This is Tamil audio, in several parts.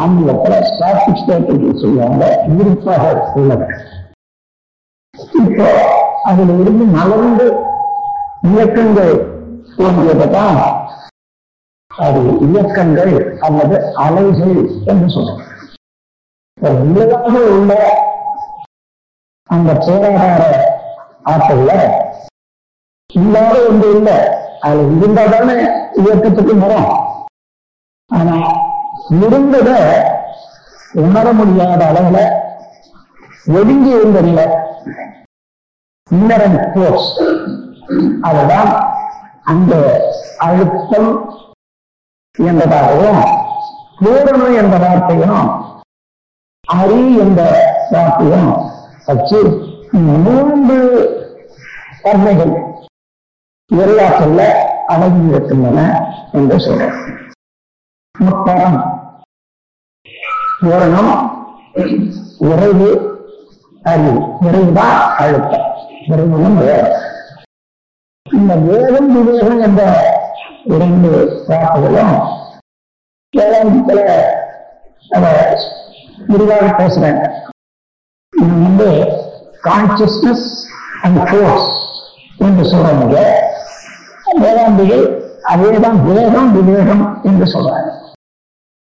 ஆங்கிலத்துல ஸ்டாட்டிக் ஸ்டேட்டிக் சொல்லுவாங்க. இருப்பாக உள்ளது இப்போ அதுல இருந்து மலர்ந்து இயக்கங்கள் தோன்றியதுதான் அது இயக்கங்கள் அல்லது அலைகள் என்று சொல்றோம். நிலையாக உள்ள அந்த பேராதார ஆற்றல்ல இல்லாத ஒன்று இல்லை. அது இருந்தாதானே இயக்கத்துக்கு வரும். ஆனா இருந்தத உணர முடியாத அளவுல ஒதுங்கி இருந்த நிலை இன்னரன் போர்ஸ் அதுதான் அந்த அழுத்தம் என்பதாகவும் பூரணம் என்ற வார்த்தையும் அறி என்ற வார்த்தையும் வச்சு மூன்று தன்மைகள் எல்லாத்துல அடங்கி இருக்கின்றன என்று சொல்றேன். முத்தரம் பூரணம் விரைவு அறிவு விரைவுதான் அழுத்தம் விரைவுகளும் வேகம் இந்த வேகம் விவேகம் என்ற இரண்டு வார்த்தைகளும் வேதாந்தத்துல அதை விரிவாக பேசுறாங்க இது வந்து கான்சியஸ்னஸ் அண்ட் ஃபோர்ஸ் என்று சொல்றாங்க வேதாந்திகள் அதேதான் வேகம் விவேகம் என்று சொல்றாங்க.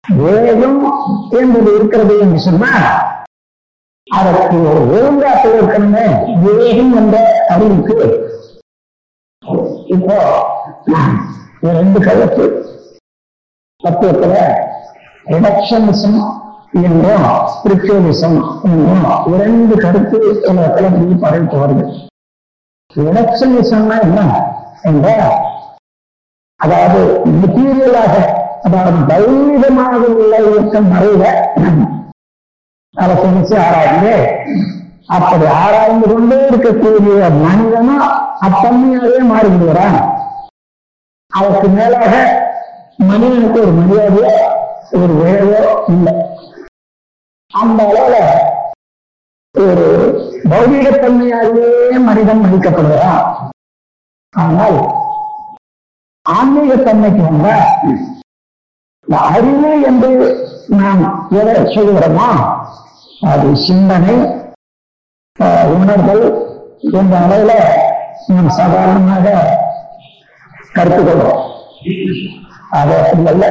வேகம் என்பது இருக்கிறது என்று சொன்னால் அதற்கு ஒரு ஒழுங்காற்றல் இருக்கணுமே வேகம் என்ற அறிவுக்கு. இப்போ ரெண்டு கருத்து தத்துவத்துல ரிடக்ஷனிசம் என்றும் ஸ்பிரிச்சுவலிசம் என்றும் இரண்டு கருத்து உலகத்துல இப்படி பரவிட்டு வருது. ரிடக்ஷனிசம்னா என்ன? என்றால் அதாவது மெட்டீரியலாக அதாவது பௌதிகமாக உள்ள இயக்கம் மறைவ அதை செஞ்சு ஆராய்ந்து. அப்படி ஆராய்ந்து கொண்டே இருக்கக்கூடிய மனிதனும் அத்தன்மையாகவே மாறிவிடுகிறான். அதற்கு மேலாக மனிதனுக்கு ஒரு மரியாதையோ ஒரு விழைவோ இல்லை. அந்த அளவுல ஒரு பௌதிகத்தன்மையாகவே மனிதன் மதிக்கப்படுகிறான். ஆனால் ஆன்மீகத்தன்மைக்கு வந்தா அறிவு என்று நாம் எதை சொல்கிறோமோ அது சிந்தனை உணர்தல் என்ற அளவில் நாம் சாதாரணமாக கருத்து கொள்வோம் அது அப்படி அல்ல.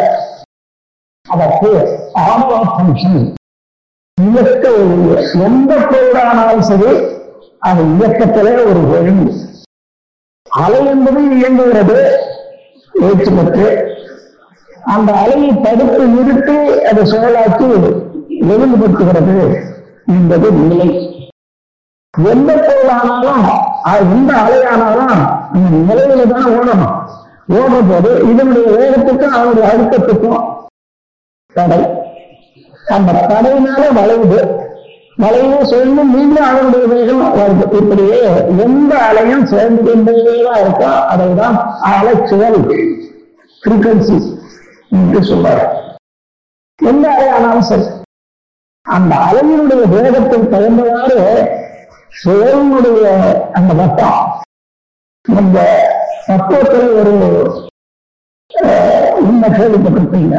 அதற்கு ஆன்மா ஃபங்க்ஷன் இயக்க ஒரு எந்த பொருளானாலும் சரி அது இயக்கத்திலே ஒரு ஒழுங்கு. அலை என்பது இயங்குகிறது ஏற்று அந்த அலையை தடுத்து நிறுத்தி அதை சுழலாக்கி ஒழுங்குபடுத்துகிறது என்பது நிலை. எந்த பொருளானாலும் அது எந்த அலையானாலும் அந்த நிலையில தான் ஓடணும் ஓடுற போது இதனுடைய வேகத்துக்கும் அவனுடைய அழுத்தத்துக்கும் தடை. அந்த தடையினால வளைவுது வளைவு சேர்ந்து மீண்டும் அதனுடைய வேகம் வருது. இப்படியே எந்த அலையும் சேர்ந்து கொண்டேதான் இருக்கோ அதை தான் அலைச்சுவல் ஃப்ரீக்வன்சி என்று சொல்வார் எந்த அலையானாலும் சரி. அந்த அலையினுடைய வேகத்தில் தகுந்தவாறு சுழலினுடைய அந்த வட்டம் இந்த தத்துவத்தில் ஒரு அஹ், உண்மை கேள்விப்பட்டிருப்பீங்க.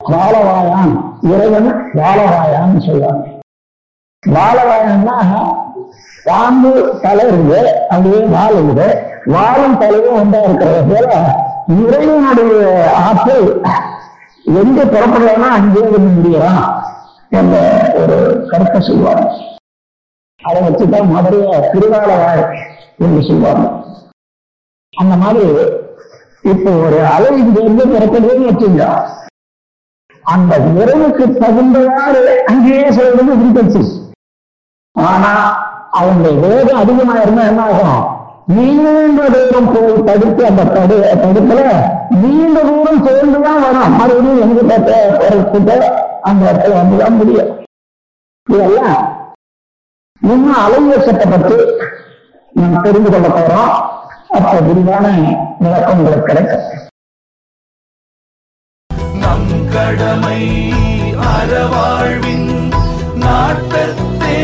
வாழவாயான் இறைவன் வாழவாயான்னு சொல்லுவாங்க வாழவாயான்னா பாம்பு தலை இருக்கு அப்படியே வால் இருக்கு. வாழும் தலையும் ஒன்றா இருக்கிறத போல இறைவனுடைய ஆற்றல் எங்க புறப்படுறதுனா அங்கே வந்து முடியலாம் என்ற ஒரு கருத்தை சொல்வாங்க. அதை வச்சுதான் மதுரைய திருவாளவாய் என்று சொல்வாங்க. அந்த மாதிரி இப்போ ஒரு அலை இங்க இருந்து பிறக்கிறதுன்னு வச்சுங்க அந்த நிறைவுக்கு தகுந்தவாறு அங்கேயே சொல்றது ஃப்ரீக்வன்சி ஆனா அவங்க வேகம் அதிகமா இருந்தா என்ன ஆகும்? நீண்ட தூரம் போய் தடுத்து அந்த தடு தடுப்புல நீண்ட தூரம் சேர்ந்துதான் வரும். மறுபடியும் எங்க போறதுக்கு அந்த இடத்துல வந்துதான் முடியும். இதெல்லாம் இன்னும் அலைவேசத்தை பற்றி நாம் தெரிந்து கொள்ள போறோம். அப்ப விரிவான விளக்கம் உங்களுக்கு கிடைக்கும். நம் கடமை அறவாழ்வின் நாட்டத்தே